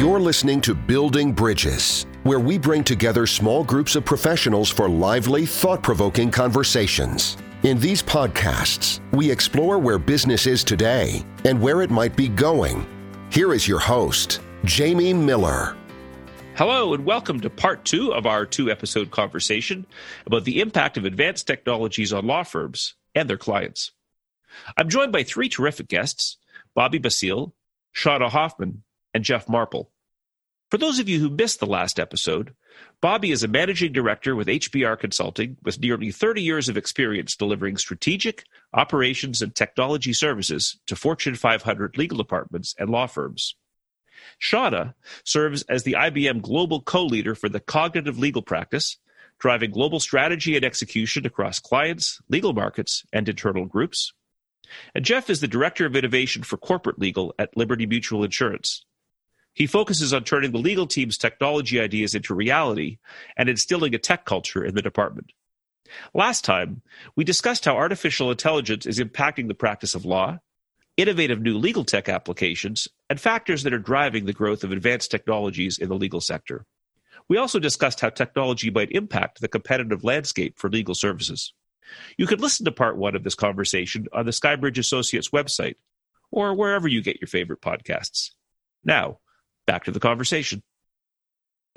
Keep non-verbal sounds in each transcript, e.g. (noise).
You're listening to Building Bridges, where we bring together small groups of professionals for lively, thought provoking conversations. In these podcasts, we explore where business is today and where it might be going. Here is your host, Jamie Miller. Hello, and welcome to part two of our two episode conversation about the impact of advanced technologies on law firms and their clients. I'm joined by three terrific guests Bobby Basile, Shauna Hoffman, and Jeff Marple. For those of you who missed the last episode, Bobby is a managing director with HBR Consulting with nearly 30 years of experience delivering strategic, operations, and technology services to Fortune 500 legal departments and law firms. Shauna serves as the IBM Global Co leader for the cognitive legal practice, driving global strategy and execution across clients, legal markets, and internal groups. And Jeff is the director of innovation for corporate legal at Liberty Mutual Insurance. He focuses on turning the legal team's technology ideas into reality and instilling a tech culture in the department. Last time, we discussed how artificial intelligence is impacting the practice of law, innovative new legal tech applications, and factors that are driving the growth of advanced technologies in the legal sector. We also discussed how technology might impact the competitive landscape for legal services. You can listen to part one of this conversation on the Skybridge Associates website or wherever you get your favorite podcasts. Now, back to the conversation.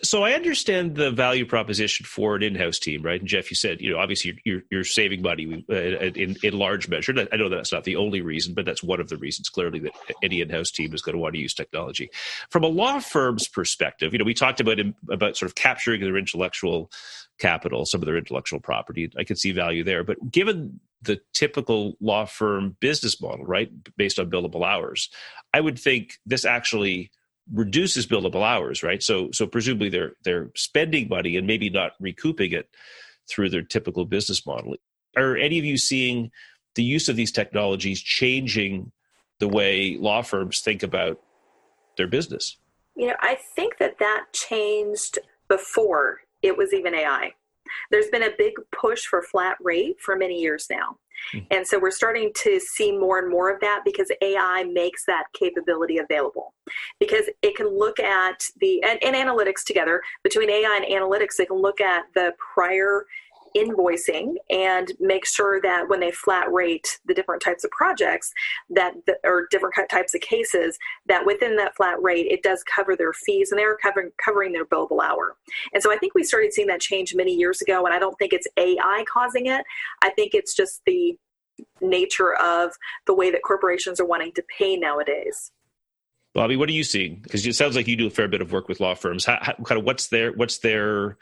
So I understand the value proposition for an in-house team, right? And Jeff, you said, you know, obviously you're you're, you're saving money uh, in in large measure. I know that's not the only reason, but that's one of the reasons clearly that any in-house team is going to want to use technology. From a law firm's perspective, you know, we talked about about sort of capturing their intellectual capital, some of their intellectual property. I could see value there, but given the typical law firm business model, right, based on billable hours, I would think this actually reduces billable hours, right? So so presumably they're they're spending money and maybe not recouping it through their typical business model. Are any of you seeing the use of these technologies changing the way law firms think about their business? You know, I think that that changed before it was even AI. There's been a big push for flat rate for many years now. Mm-hmm. And so we're starting to see more and more of that because AI makes that capability available. Because it can look at the, and, and analytics together, between AI and analytics, they can look at the prior invoicing and make sure that when they flat rate the different types of projects that the, or different types of cases that within that flat rate it does cover their fees and they're covering covering their billable hour and so i think we started seeing that change many years ago and i don't think it's ai causing it i think it's just the nature of the way that corporations are wanting to pay nowadays Bobby, what are you seeing? Because it sounds like you do a fair bit of work with law firms. How, how, kind of what's their what's their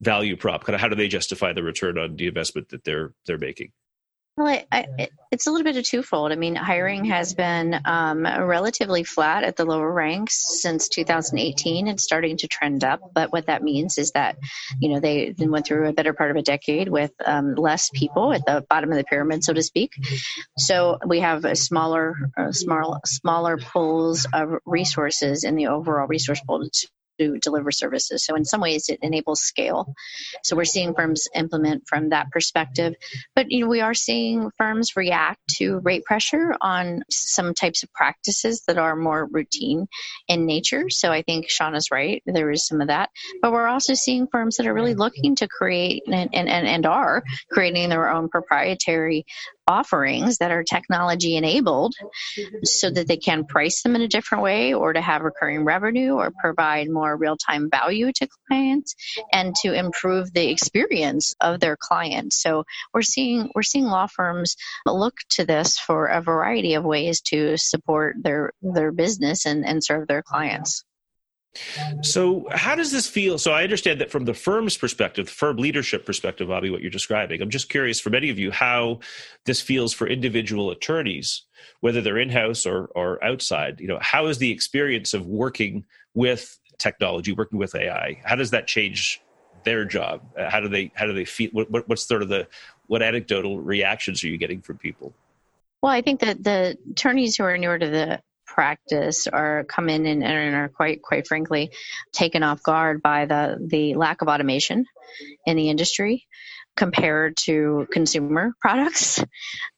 value prop? Kind of how do they justify the return on the investment that they're they're making? Well, I, I, it's a little bit of twofold. I mean, hiring has been um, relatively flat at the lower ranks since 2018 and starting to trend up. But what that means is that, you know, they went through a better part of a decade with um, less people at the bottom of the pyramid, so to speak. So we have a smaller, uh, small, smaller pools of resources in the overall resource pool to deliver services. So in some ways it enables scale. So we're seeing firms implement from that perspective. But you know, we are seeing firms react to rate pressure on some types of practices that are more routine in nature. So I think Shauna's right. There is some of that. But we're also seeing firms that are really looking to create and, and, and are creating their own proprietary offerings that are technology enabled mm-hmm. so that they can price them in a different way or to have recurring revenue or provide more real time value to clients and to improve the experience of their clients. So we're seeing we're seeing law firms look to this for a variety of ways to support their their business and, and serve their clients. So, how does this feel? So, I understand that from the firm's perspective, the firm leadership perspective, Bobby, what you're describing. I'm just curious for many of you how this feels for individual attorneys, whether they're in house or, or outside. You know, how is the experience of working with technology, working with AI? How does that change their job? Uh, how do they how do they feel? What, what, what's sort of the what anecdotal reactions are you getting from people? Well, I think that the attorneys who are newer to the practice or come in and, and are quite quite frankly taken off guard by the the lack of automation in the industry compared to consumer (laughs) products.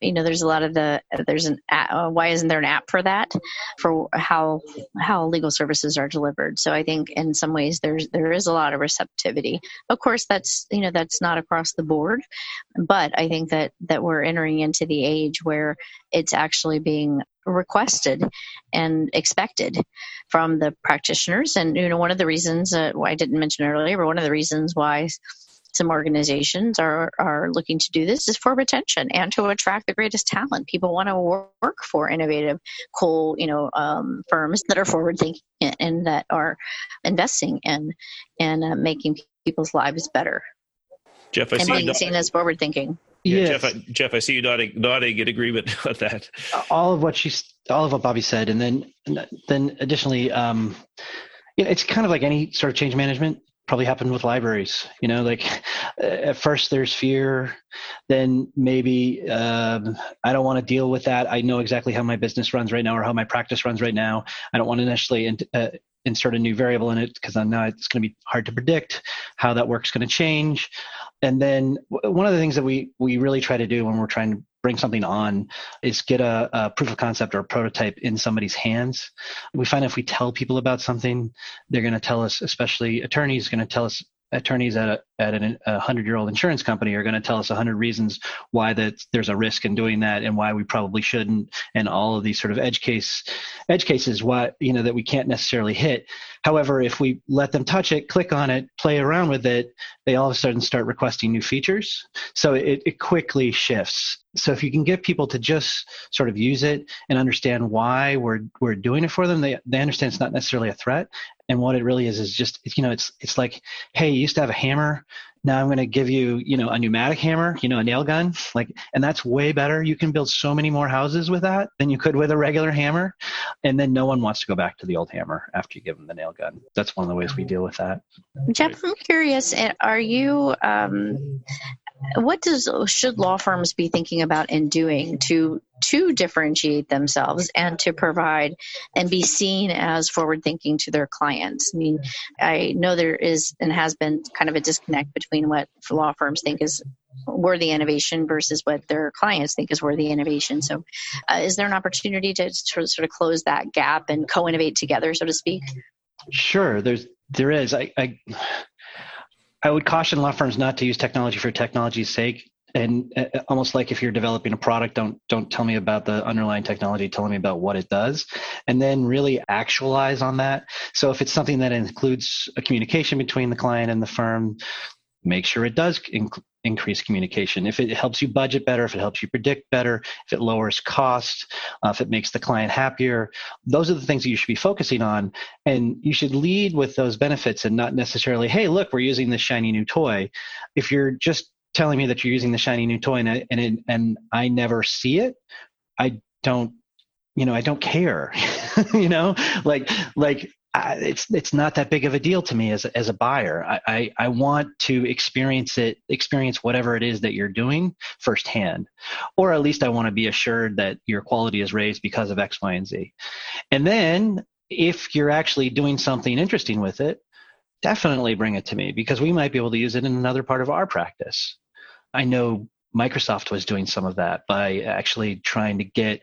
You know, there's a lot of the there's an uh, why isn't there an app for that for how how legal services are delivered. So I think in some ways there's there is a lot of receptivity. Of course, that's you know that's not across the board, but I think that that we're entering into the age where it's actually being requested and expected from the practitioners. And you know, one of the reasons uh, I didn't mention earlier, but one of the reasons why some organizations are, are looking to do this is for retention and to attract the greatest talent. People want to work for innovative, cool, you know, um, firms that are forward thinking and that are investing in and uh, making people's lives better. Jeff, I and see being seen as forward thinking. Yeah, yes. Jeff, I, Jeff, I see you nodding, nodding in agreement (laughs) on that. All of what she's, all of what Bobby said, and then, then additionally, um, you know, it's kind of like any sort of change management. Probably happened with libraries. You know, like (laughs) at first there's fear, then maybe um, I don't want to deal with that. I know exactly how my business runs right now or how my practice runs right now. I don't want to necessarily uh, insert a new variable in it because I know it's going to be hard to predict how that work's going to change. And then one of the things that we we really try to do when we're trying to bring something on is get a, a, proof of concept or a prototype in somebody's hands. We find if we tell people about something they're going to tell us especially attorneys going to tell us attorneys at a, at an, a hundred year old insurance company are going to tell us a hundred reasons why that there's a risk in doing that and why we probably shouldn't and all of these sort of edge case edge cases why you know that we can't necessarily hit. However if we let them touch it click on it play around with it they all of a sudden start requesting new features. So it, it quickly shifts. So if you can get people to just sort of use it and understand why we're we're doing it for them they, they understand it's not necessarily a threat. And what it really is is just you know it's it's like hey you used to have a hammer now i'm going to give you you know a pneumatic hammer you know a nail gun like and that's way better. You can build so many more houses with that than you could with a regular hammer. And then no one wants to go back to the old hammer after you give them the nail gun. That's one of the ways we deal with that. Jeff i'm curious are you um, what does should law firms be thinking about and doing to to differentiate themselves and to provide and be seen as forward thinking to their clients. I mean, I know there is and has been kind of a disconnect between what law firms think is worthy innovation versus what their clients think is worthy innovation. So, uh, is there an opportunity to sort of close that gap and co innovate together, so to speak? Sure, there's there is. I, I I would caution law firms not to use technology for technology's sake. And uh, almost like if you're developing a product don't don't tell me about the underlying technology tell me about what it does. And then really actualize on that. So if it's something that includes a communication between the client and the firm make sure it does inc- increase communication. If it helps you budget better if it helps you predict better if it lowers cost uh, if it makes the client happier those are the things that you should be focusing on. And you should lead with those benefits and not necessarily hey look we're using this shiny new toy. If you're just telling me that you're using the shiny new toy and and it, and I never see it, I don't, you know, I don't care. (laughs) you know, like like It's it's not that big of a deal to me as as a buyer. I, I, I want to experience it, experience whatever it is that you're doing firsthand, or at least I want to be assured that your quality is raised because of X, Y, and Z. And then if you're actually doing something interesting with it, definitely bring it to me because we might be able to use it in another part of our practice. I know Microsoft was doing some of that by actually trying to get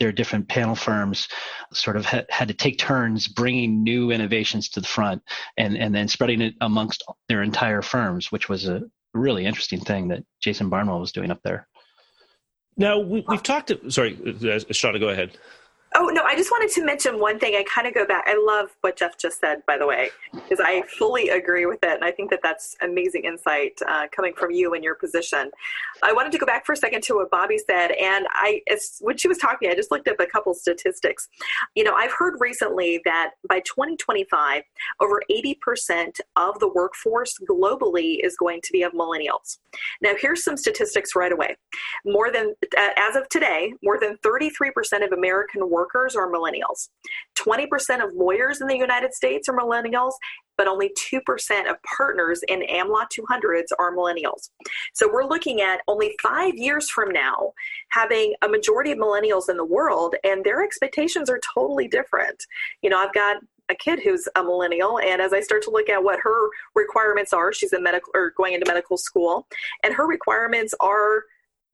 their different panel firms sort of had, had to take turns bringing new innovations to the front and, and then spreading it amongst their entire firms, which was a really interesting thing that Jason Barnwell was doing up there. Now we, have talked. To, sorry, uh, Shauna, go ahead. Oh, no, I just wanted to mention one thing. I kind of go back. I love what Jeff just said, by the way, because I fully agree with it. And I think that that's amazing insight uh, coming from you and your position. I wanted to go back for a second to what Bobby said. And I, when she was talking, I just looked up a couple statistics. You know, I've heard recently that by 2025, over 80% of the workforce globally is going to be of millennials. Now, here's some statistics right away. More than, uh, as of today, more than 33% of American workers workers are millennials. 20% of lawyers in the United States are millennials, but only 2% of partners in AmLaw 200s are millennials. So we're looking at only five years from now having a majority of millennials in the world, and their expectations are totally different. You know, I've got a kid who's a millennial, and as I start to look at what her requirements are, she's in medical or going into medical school, and her requirements are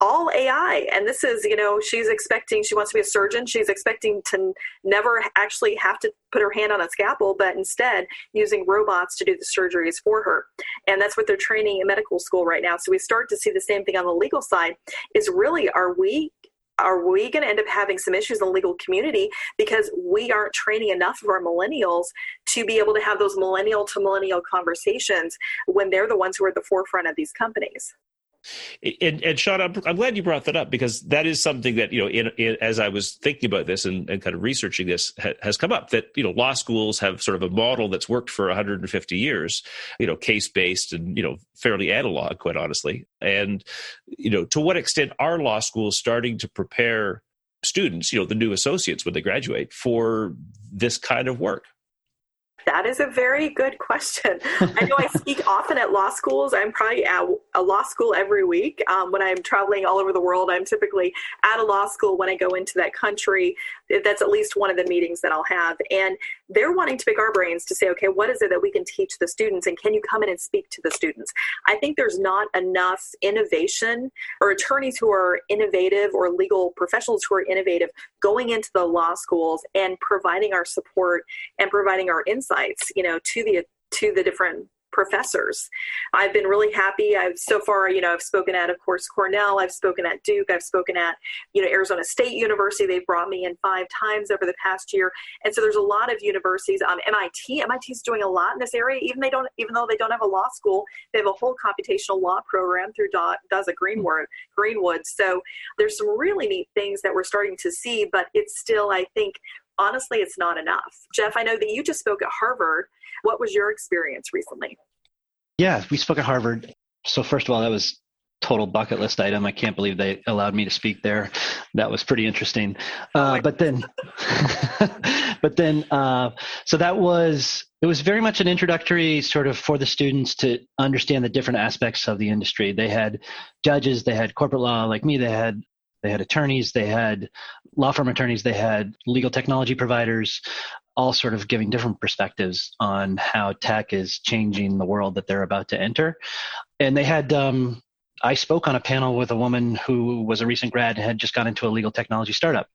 all AI. And this is, you know, she's expecting, she wants to be a surgeon. She's expecting to never actually have to put her hand on a scalpel, but instead using robots to do the surgeries for her. And that's what they're training in medical school right now. So we start to see the same thing on the legal side is really, are we are we going to end up having some issues in the legal community because we aren't training enough of our millennials to be able to have those millennial to millennial conversations when they're the ones who are at the forefront of these companies? And, and Sean, I'm, I'm, glad you brought that up because that is something that you know, in, in, as I was thinking about this and, and kind of researching this, ha, has come up that you know, law schools have sort of a model that's worked for 150 years, you know, case based and you know, fairly analog, quite honestly. And you know, to what extent are law schools starting to prepare students, you know, the new associates when they graduate, for this kind of work? That is a very good question. I know I (laughs) speak often at law schools. I'm probably at a law school every week. Um, when I'm traveling all over the world, I'm typically at a law school when I go into that country. That's at least one of the meetings that I'll have. And they're wanting to pick our brains to say, okay, what is it that we can teach the students? And can you come in and speak to the students? I think there's not enough innovation or attorneys who are innovative or legal professionals who are innovative going into the law schools and providing our support and providing our insights you know, to the to the different professors. I've been really happy. I've so far, you know, I've spoken at, of course, Cornell. I've spoken at Duke. I've spoken at, you know, Arizona State University. They've brought me in five times over the past year, and so there's a lot of universities. Um, MIT, MIT is doing a lot in this area. Even they don't, even though they don't have a law school, they have a whole computational law program through Dazza Greenwood. Greenwood. So there's some really neat things that we're starting to see, but it's still, I think, honestly, it's not enough. Jeff, I know that you just spoke at Harvard. What was your experience recently? Yeah, we spoke at Harvard. So, first of all, that was total bucket list item. I can't believe they allowed me to speak there. That was pretty interesting. Uh, oh but then, (laughs) but then, uh, so that was it was very much an introductory sort of for the students to understand the different aspects of the industry. They had judges, they had corporate law like me, they had they had attorneys, they had law firm attorneys, they had legal technology providers, all sort of giving different perspectives on how tech is changing the world that they're about to enter. And they had, um, I spoke on a panel with a woman who was a recent grad and had just got into a legal technology startup.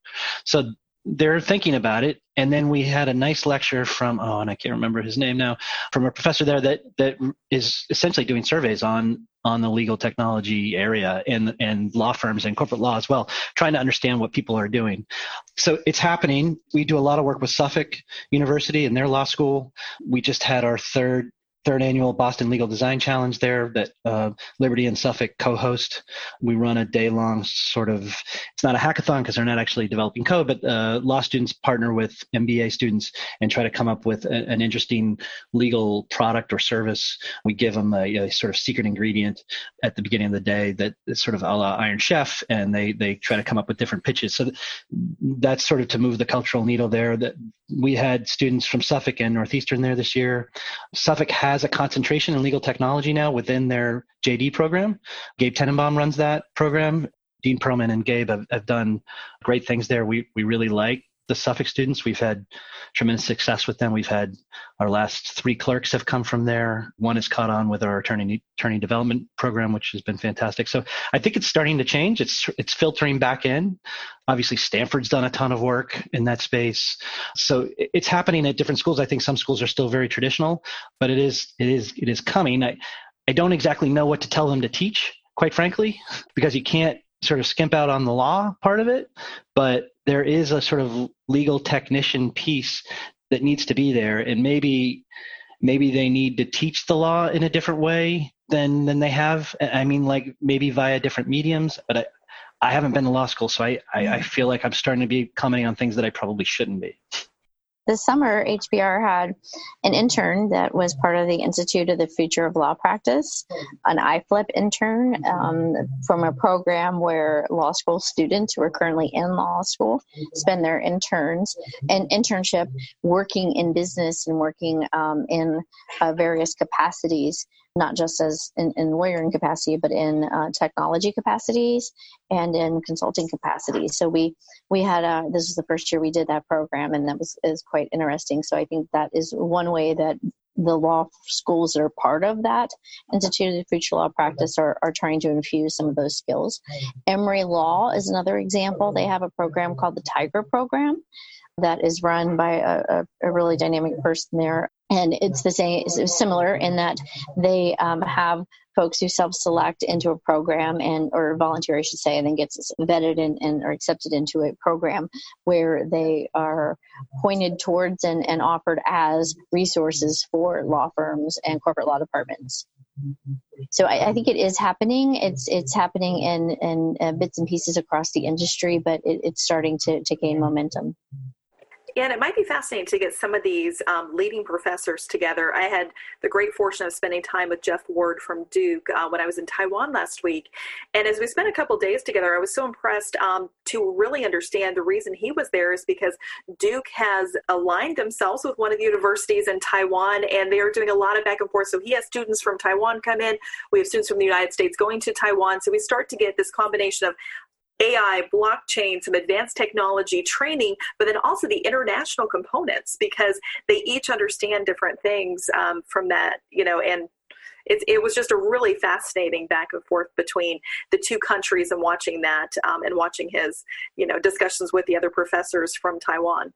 So they're thinking about it. And then we had a nice lecture from, oh, and I can't remember his name now, from a professor there that, that is essentially doing surveys on, on the legal technology area and, and law firms and corporate law as well, trying to understand what people are doing. So it's happening. We do a lot of work with Suffolk University and their law school. We just had our third third annual Boston Legal Design Challenge there that uh, Liberty and Suffolk co-host. We run a day-long sort of. It's not a hackathon because they're not actually developing code, but uh, law students partner with MBA students and try to come up with a, an interesting legal product or service. We give them a, a, sort of secret ingredient at the beginning of the day that is sort of a la Iron Chef, and they they try to come up with different pitches. So that's sort of to move the cultural needle there. That we had students from Suffolk and Northeastern there this year. Suffolk has has a concentration in legal technology now within their JD program. Gabe Teninbaum runs that program. Dean Perlman and Gabe have, have done great things there. We, we really like the Suffolk students. We've had tremendous success with them. We've had our last three clerks have come from there. One has caught on with our attorney attorney development program, which has been fantastic. So I think it's starting to change. It's it's filtering back in. Obviously, Stanford's done a ton of work in that space. So it's happening at different schools. I think some schools are still very traditional, but it is it is it is coming. I I don't exactly know what to tell them to teach, quite frankly, because you can't sort of skimp out on the law part of it, but there is a sort of legal technician piece that needs to be there, and maybe maybe they need to teach the law in a different way than than they have. I mean, like maybe via different mediums, but I. I haven't been to law school, so I, I, I feel like I'm starting to be commenting on things that I probably shouldn't be this summer, HBR had an intern that was part of the Institute of the Future of Law Practice, an iFlip intern um, from a program where law school students who are currently in law school spend their interns and internship working in business and working um, in uh, various capacities not just as in, in lawyering capacity, but in uh, technology capacities and in consulting capacities. So we we had a, this is the first year we did that program, and that was is quite interesting. So I think that is one way that the law schools that are part of that Institute of Future Law Practice are, are trying to infuse some of those skills. Emory Law is another example. They have a program called the Tiger Program that is run by a, a really dynamic person there. And it's the same, similar in that they um, have folks who self-select into a program and or volunteer, I should say, and then gets vetted and, and or accepted into a program where they are pointed towards and, and offered as resources for law firms and corporate law departments. So I, I, think it is happening. It's it's happening in in uh, bits and pieces across the industry, but it, it's starting to to gain momentum. Yeah, and it might be fascinating to get some of these um, leading professors together. I had the great fortune of spending time with Jeff Ward from Duke uh, when I was in Taiwan last week. And as we spent a couple days together, I was so impressed um, to really understand the reason he was there is because Duke has aligned themselves with one of the universities in Taiwan, and they are doing a lot of back and forth. So he has students from Taiwan come in, we have students from the United States going to Taiwan. So we start to get this combination of AI, blockchain, some advanced technology training, but then also the international components because they each understand different things um, from that, you know, and it, it was just a really fascinating back and forth between the two countries and watching that um, and watching his, you know, discussions with the other professors from Taiwan.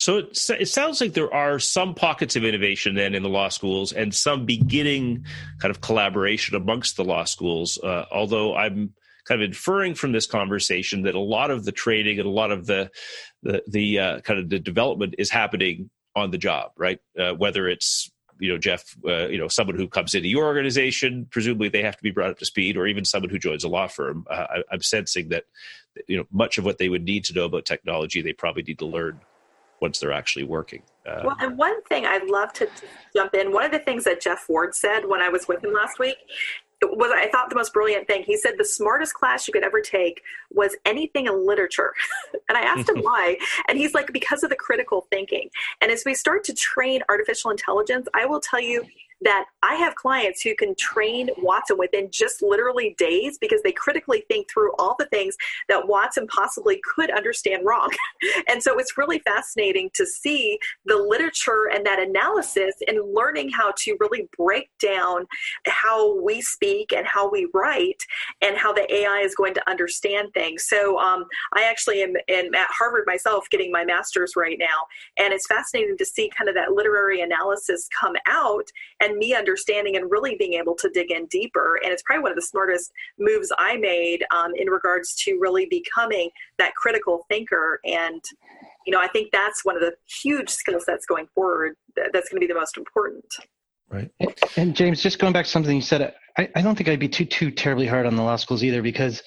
So it, it sounds like there are some pockets of innovation then in the law schools and some beginning kind of collaboration amongst the law schools. Uh, although I'm kind of inferring from this conversation that a lot of the trading and a lot of the the, the uh, kind of the development is happening on the job, right? Uh, whether it's you know Jeff, uh, you know someone who comes into your organization, presumably they have to be brought up to speed, or even someone who joins a law firm. Uh, I, I'm sensing that you know much of what they would need to know about technology, they probably need to learn once they're actually working. Uh, well, and one thing I'd love to jump in. One of the things that Jeff Ward said when I was with him last week was I thought the most brilliant thing. He said the smartest class you could ever take was anything in literature. (laughs) and I asked him (laughs) why. And he's like, because of the critical thinking. And as we start to train artificial intelligence, I will tell you that I have clients who can train Watson within just literally days because they critically think through all the things that Watson possibly could understand wrong. (laughs) and so it's really fascinating to see the literature and that analysis and learning how to really break down how we speak and how we write and how the AI is going to understand things. So um, I actually am, am at Harvard myself getting my master's right now. And it's fascinating to see kind of that literary analysis come out and and me understanding and really being able to dig in deeper. And it's probably one of the smartest moves I made um, in regards to really becoming that critical thinker. And, you know, I think that's one of the huge skill sets going forward that's going to be the most important. Right. And James, just going back to something you said, I, I don't think I'd be too too terribly hard on the law schools either because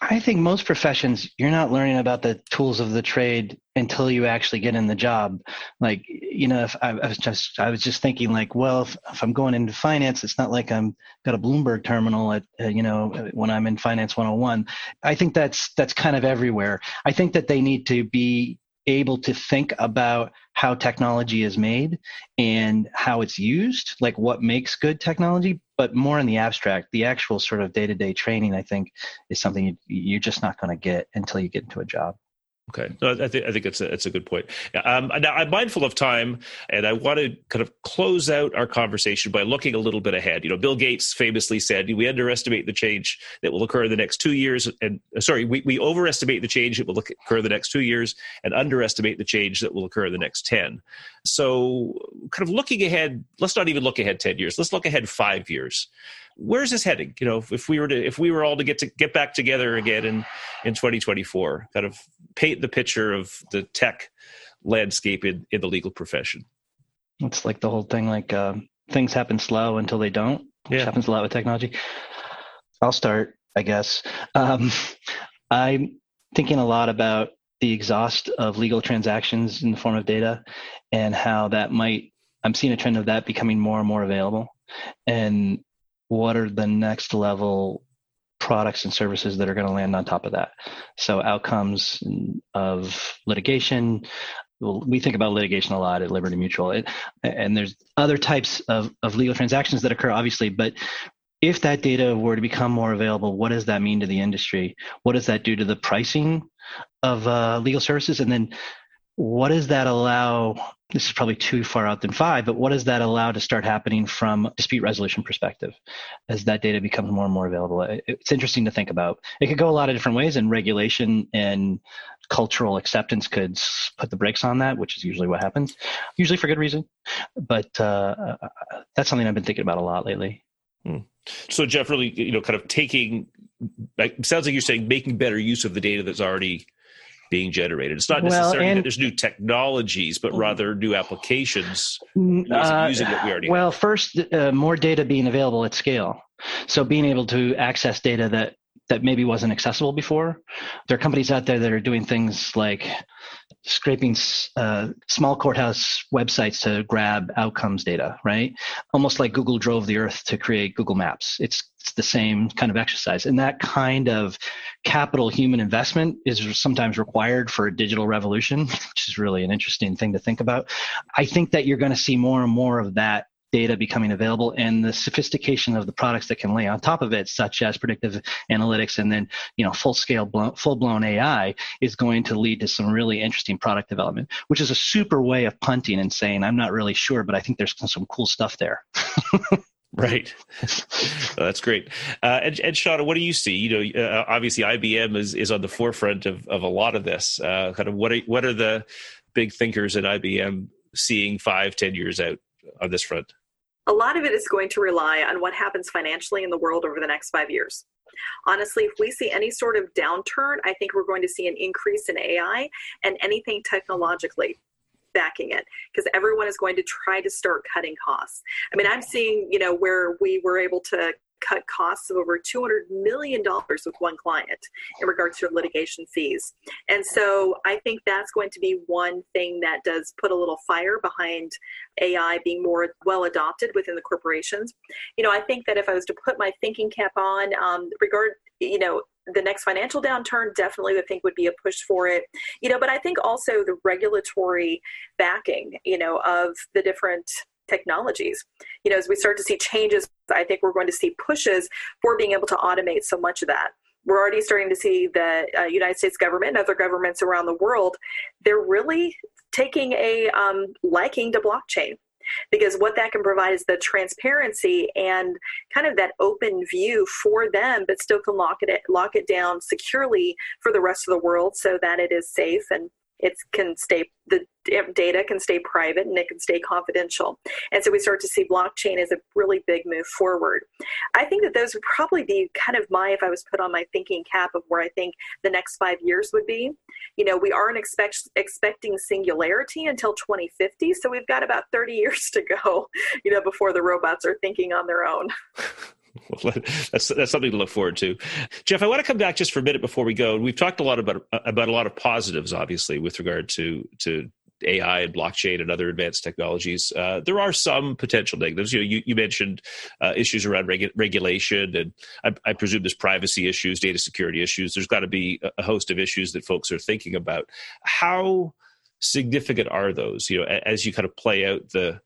I think most professions, you're not learning about the tools of the trade until you actually get in the job. Like, you know, if I, I was just, I was just thinking like, well, if, if, I'm going into finance, it's not like I'm got a Bloomberg terminal at, uh, you know, when I'm in finance 101. I think that's, that's kind of everywhere. I think that they need to be able to think about how technology is made and how it's used, like what makes good technology, but more in the abstract. The actual sort of day to day training, I think, is something you, are just not going to get until you get into a job. Okay, no, I think I think it's a it's a good point. Um, now I'm mindful of time, and I want to kind of close out our conversation by looking a little bit ahead. You know, Bill Gates famously said, "We underestimate the change that will occur in the next two years, and uh, sorry, we, we overestimate the change that will occur in the next two years, and underestimate the change that will occur in the next ten. So, kind of looking ahead, let's not even look ahead ten years. Let's look ahead five years where's this heading? You know, if, if we were to if we were all to get to get back together again in in 2024, kind of paint the picture of the tech landscape in, in the legal profession. It's like the whole thing, like uh, things happen slow until they don't, which yeah. happens a lot with technology. I'll start, I guess. Um, (laughs) I'm thinking a lot about the exhaust of legal transactions in the form of data and how that might i'm seeing a trend of that becoming more and more available and what are the next level products and services that are going to land on top of that. So outcomes of litigation, we think about litigation a lot at Liberty Mutual, it, and there's other types of, of legal transactions that occur, obviously, but if that data were to become more available, what does that mean to the industry? What does that do to the pricing of uh, legal services? And then what does that allow? This is probably too far out than five, but what does that allow to start happening from dispute resolution perspective as that data becomes more and more available? It's interesting to think about. It could go a lot of different ways, and regulation and cultural acceptance could put the brakes on that, which is usually what happens, usually for good reason. But uh, that's something I've been thinking about a lot lately. Hmm. So, Jeff, really, you know, kind of taking, it sounds like you're saying making better use of the data that's already being generated. It's not necessarily well, and, that there's new technologies, but rather new applications uh, using what we already well, have. first, uh, more data being available at scale. So being able to access data that that maybe wasn't accessible before. There are companies out there that are doing things like scraping uh, small courthouse websites to grab outcomes data, right? Almost like Google drove the earth to create Google Maps. It's, it's the same kind of exercise. And that kind of capital human investment is sometimes required for a digital revolution, (laughs) which is really an interesting thing to think about. I think that you're going to see more and more of that data becoming available and the sophistication of the products that can lay on top of it, such as predictive analytics and then you know full scale, full blown AI, is going to lead to some really interesting product development, which is a super way of punting and saying I'm not really sure, but I think there's some cool stuff there. (laughs) Right. that's great. Uh, Shauna, what do you see? You know, uh, obviously IBM is, is on the forefront of, of a lot of this. Uh, kind of what are, what are the big thinkers at IBM seeing five, ten years out on this front? A lot of it is going to rely on what happens financially in the world over the next five years. Honestly, if we see any sort of downturn, I think we're going to see an increase in AI and anything technologically backing it because everyone is going to try to start cutting costs. I mean, I'm seeing, you know, where we were able to cut costs of over $200 million with one client in regards to litigation fees. And so I think that's going to be one thing that does put a little fire behind AI being more well adopted within the corporations. You know, I think that if I was to put my thinking cap on, um, regard, you know, the next financial downturn definitely I think would be a push for it. You know, but I think also the regulatory backing, you know, of the different technologies. You know, as we start to see changes, I think we're going to see pushes for being able to automate so much of that. We're already starting to see the uh, United States government and other governments around the world, they're really taking a um, liking to blockchain because what that can provide is the transparency and kind of that open view for them but still can lock it lock it down securely for the rest of the world so that it is safe and it can stay the data can stay private and it can stay confidential. And so we start to see blockchain as a really big move forward. I think that those would probably be kind of my if i was put on my thinking cap of where i think the next five years would be. You know we aren't expect, expecting singularity until 2050 so we've got about 30 years to go you know before the robots are thinking on their own (laughs) well, (laughs) that's that's something to look forward to. Jeff, I want to come back just for a minute before we go. We've talked a lot about about a lot of positives, obviously, with regard to to AI and blockchain and other advanced technologies. Uh, there are some potential negatives. You know, you, you mentioned uh, issues around regu- regulation, and I, I, presume there's privacy issues, data security issues. There's got to be a host of issues that folks are thinking about. How significant are those? You know, as you kind of play out the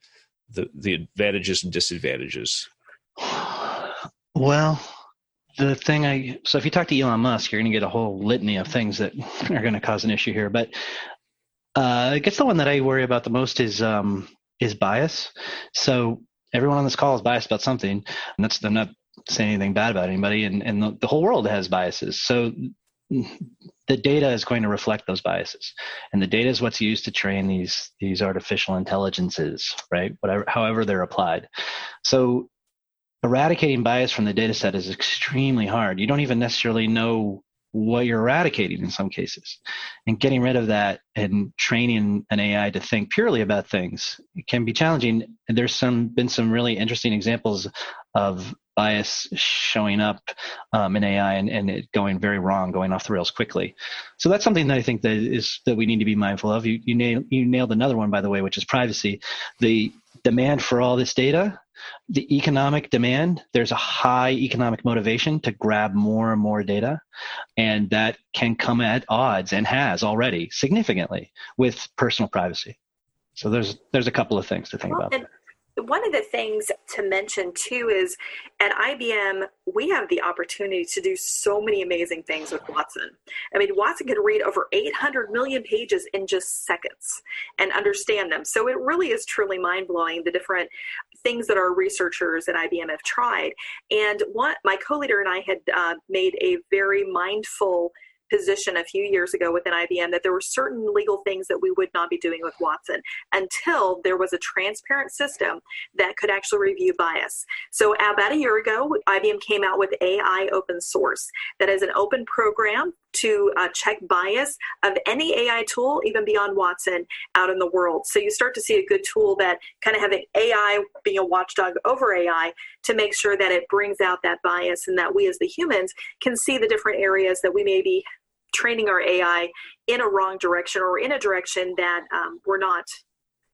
the, the advantages and disadvantages. (sighs) (sighs) Well, the thing I so if you talk to Elon Musk, you're going to get a whole litany of things that (laughs) are going to cause an issue here. But uh, I guess the one that I worry about the most is um, is bias. So everyone on this call is biased about something, and that's I'm not saying anything bad about anybody, and and the, the whole world has biases. So the data is going to reflect those biases and the data is what's used to train these these artificial intelligences right whatever however they're applied so eradicating bias from the data set is extremely hard. You don't even necessarily know what you're eradicating in some cases. And getting rid of that and training an AI to think purely about things can be challenging. And there's some been some really interesting examples of bias showing up um, in AI and, and it going very wrong, going off the rails quickly. So that's something that I think that is that we need to be mindful of. You you, nail, you nailed another one by the way, which is privacy. The demand for all this data the economic demand, there's a high economic motivation to grab more and more data. And that can come at odds and has already significantly with personal privacy. So there's there's a couple of things to think well, about one of the things to mention too is at IBM, we have the opportunity to do so many amazing things with Watson. I mean, Watson can read over 800 million pages in just seconds and understand them. So it really is truly mind blowing the different things that our researchers at IBM have tried. And what my co leader and I had uh, made a very mindful position a few years ago within IBM that there were certain legal things that we would not be doing with Watson until there was a transparent system that could actually review bias. So about a year ago, IBM came out with AI open source that is an open program to uh, check bias of any AI tool, even beyond Watson, out in the world. So you start to see a good tool that kind of having AI being a watchdog over AI to make sure that it brings out that bias and that we as the humans can see the different areas that we may be training our AI in a wrong direction or in a direction that um, we're not,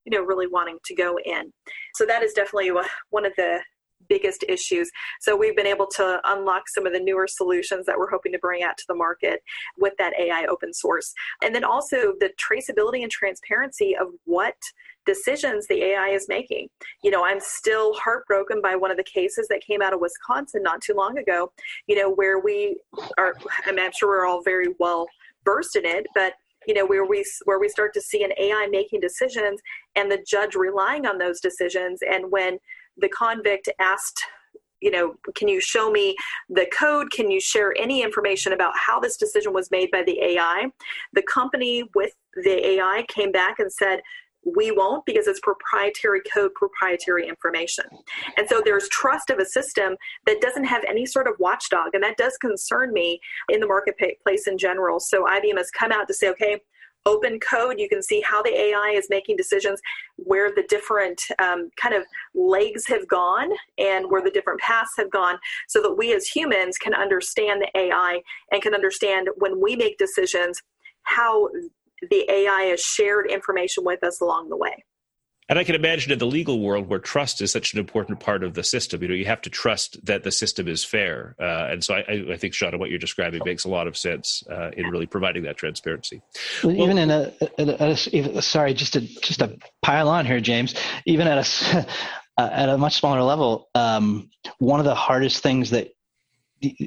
you know, really wanting to go in. So that is definitely one of the biggest issues. So we've been able to unlock some of the newer solutions that we're hoping to bring out to the market with that AI open source. And then also the traceability and transparency of what decisions the AI is making. You know, I'm still heartbroken by one of the cases that came out of Wisconsin not too long ago, you know, where we are, I mean, I'm sure we're all very well versed in it, but you know where we where we start to see an ai making decisions and the judge relying on those decisions. And when the convict asked you know can you show me the code? Can you share any information about how this decision was made by the ai the company with the ai came back and said we won't because it's proprietary code, proprietary information. And so there's trust of a system that doesn't have any sort of watchdog. And that does concern me in the marketplace in general. So IBM has come out to say, okay, open code. You can see how the AI is making decisions, where the different um, kind of legs have gone, and where the different paths have gone, so that we as humans can understand the AI and can understand when we make decisions how the AI has shared information with us along the way. And I can imagine in the legal world where trust is such an important part of the system, you know, you have to trust that the system is fair. Uh, and so I, I, think, Shauna, what you're describing makes a lot of sense uh, in really providing that transparency. Well, even in a, in a, sorry, just to just to pile on here, James. Even at a (laughs) at a much smaller level, um, one of the hardest things that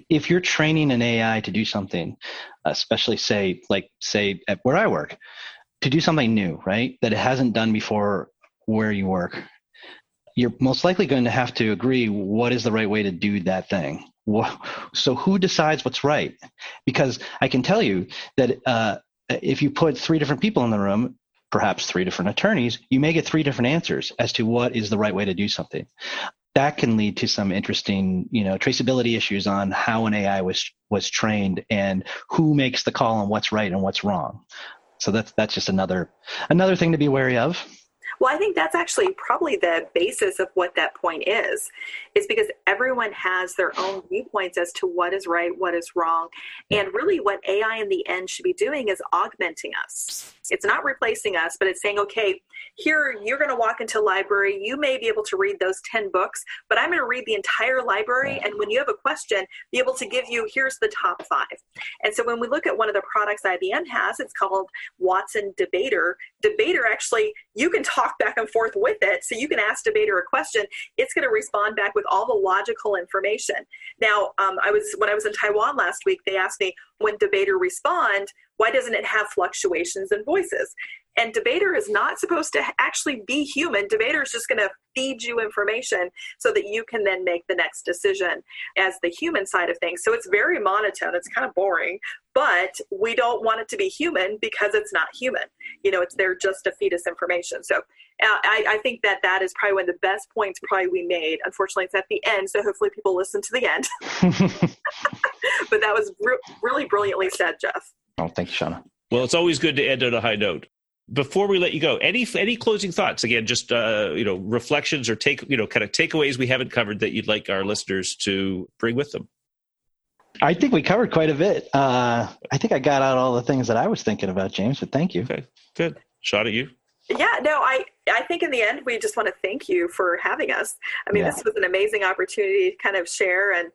if you're training an AI to do something, especially say like say at where I work, to do something new, right, that it hasn't done before where you work, you're most likely going to have to agree what is the right way to do that thing. So who decides what's right? Because I can tell you that uh, if you put three different people in the room, perhaps three different attorneys, you may get three different answers as to what is the right way to do something. That can lead to some interesting, you know, traceability issues on how an AI was was trained and who makes the call on what's right and what's wrong. So that's that's just another another thing to be wary of. Well, I think that's actually probably the basis of what that point is, is because everyone has their own viewpoints as to what is right, what is wrong. And really, what AI in the end should be doing is augmenting us. It's not replacing us, but it's saying, okay, here you're going to walk into a library. You may be able to read those 10 books, but I'm going to read the entire library. And when you have a question, be able to give you, here's the top five. And so when we look at one of the products IBM has, it's called Watson Debater. Debater actually, you can talk back and forth with it. So you can ask Debater a question. It's going to respond back with all the logical information. Now, um, I was when I was in Taiwan last week, they asked me, when Debater respond, why doesn't it have fluctuations in voices? And Debater is not supposed to actually be human. Debater is just going to feed you information so that you can then make the next decision as the human side of things. So it's very monotone. It's kind of boring, but we don't want it to be human because it's not human. You know, it's there just to feed us information. So uh, I, I, think that that is probably one of the best points probably we made. Unfortunately, it's at the end, so hopefully people listen to the end. (laughs) (laughs) but that was re- really brilliantly said, Jeff. Oh, thank you, Shauna. Well, it's always good to end on a high note. Before we let you go, any any closing thoughts? Again, just uh, you know, reflections or take you know, kind of takeaways we haven't covered that you'd like our listeners to bring with them. I think we covered quite a bit. Uh, I think I got out all the things that I was thinking about, James. But thank you. Okay, good. Shot at you. Yeah, no, I I think in the end we just want to thank you for having us. I mean, yeah. this was an amazing opportunity to kind of share and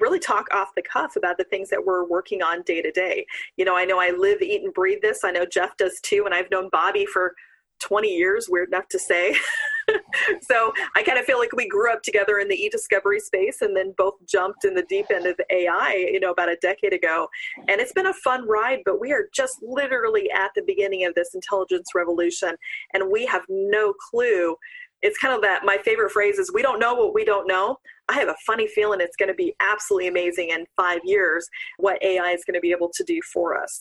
really talk off the cuff about the things that we're working on day to day. You know, I know I live, eat, and breathe this. I know Jeff does too, and I've known Bobby for 20 years, weird enough to say. (laughs) (laughs) so I kind of feel like we grew up together in the e-discovery space and then both jumped in the deep end of AI, you know, about a decade ago. And it's been a fun ride, but we are just literally at the beginning of this intelligence revolution and we have no clue. It's kind of that my favorite phrase is we don't know what we don't know. I have a funny feeling it's going to be absolutely amazing in five years what AI is going to be able to do for us.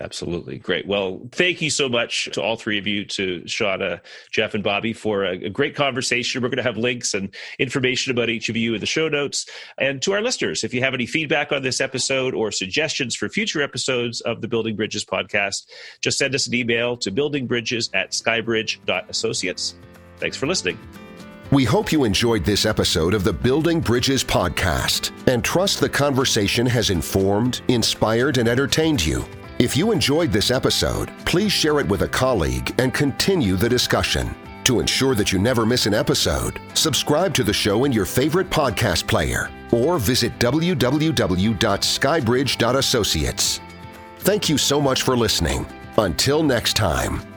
Absolutely. Great. Well, thank you so much to all three of you, to Shauna, Jeff, and Bobby for a, a, great conversation. We're going to have links and information about each of you in the show notes. And to our listeners, if you have any feedback on this episode or suggestions for future episodes of the Building Bridges podcast, just send us an email to buildingbridges at skybridge.associates. Thanks for listening. We hope you enjoyed this episode of the Building Bridges podcast and trust the conversation has informed, inspired, and entertained you. If you enjoyed this episode, please share it with a colleague and continue the discussion. To ensure that you never miss an episode, subscribe to the show in your favorite podcast player or visit www.skybridge.associates. Thank you so much for listening. Until next time.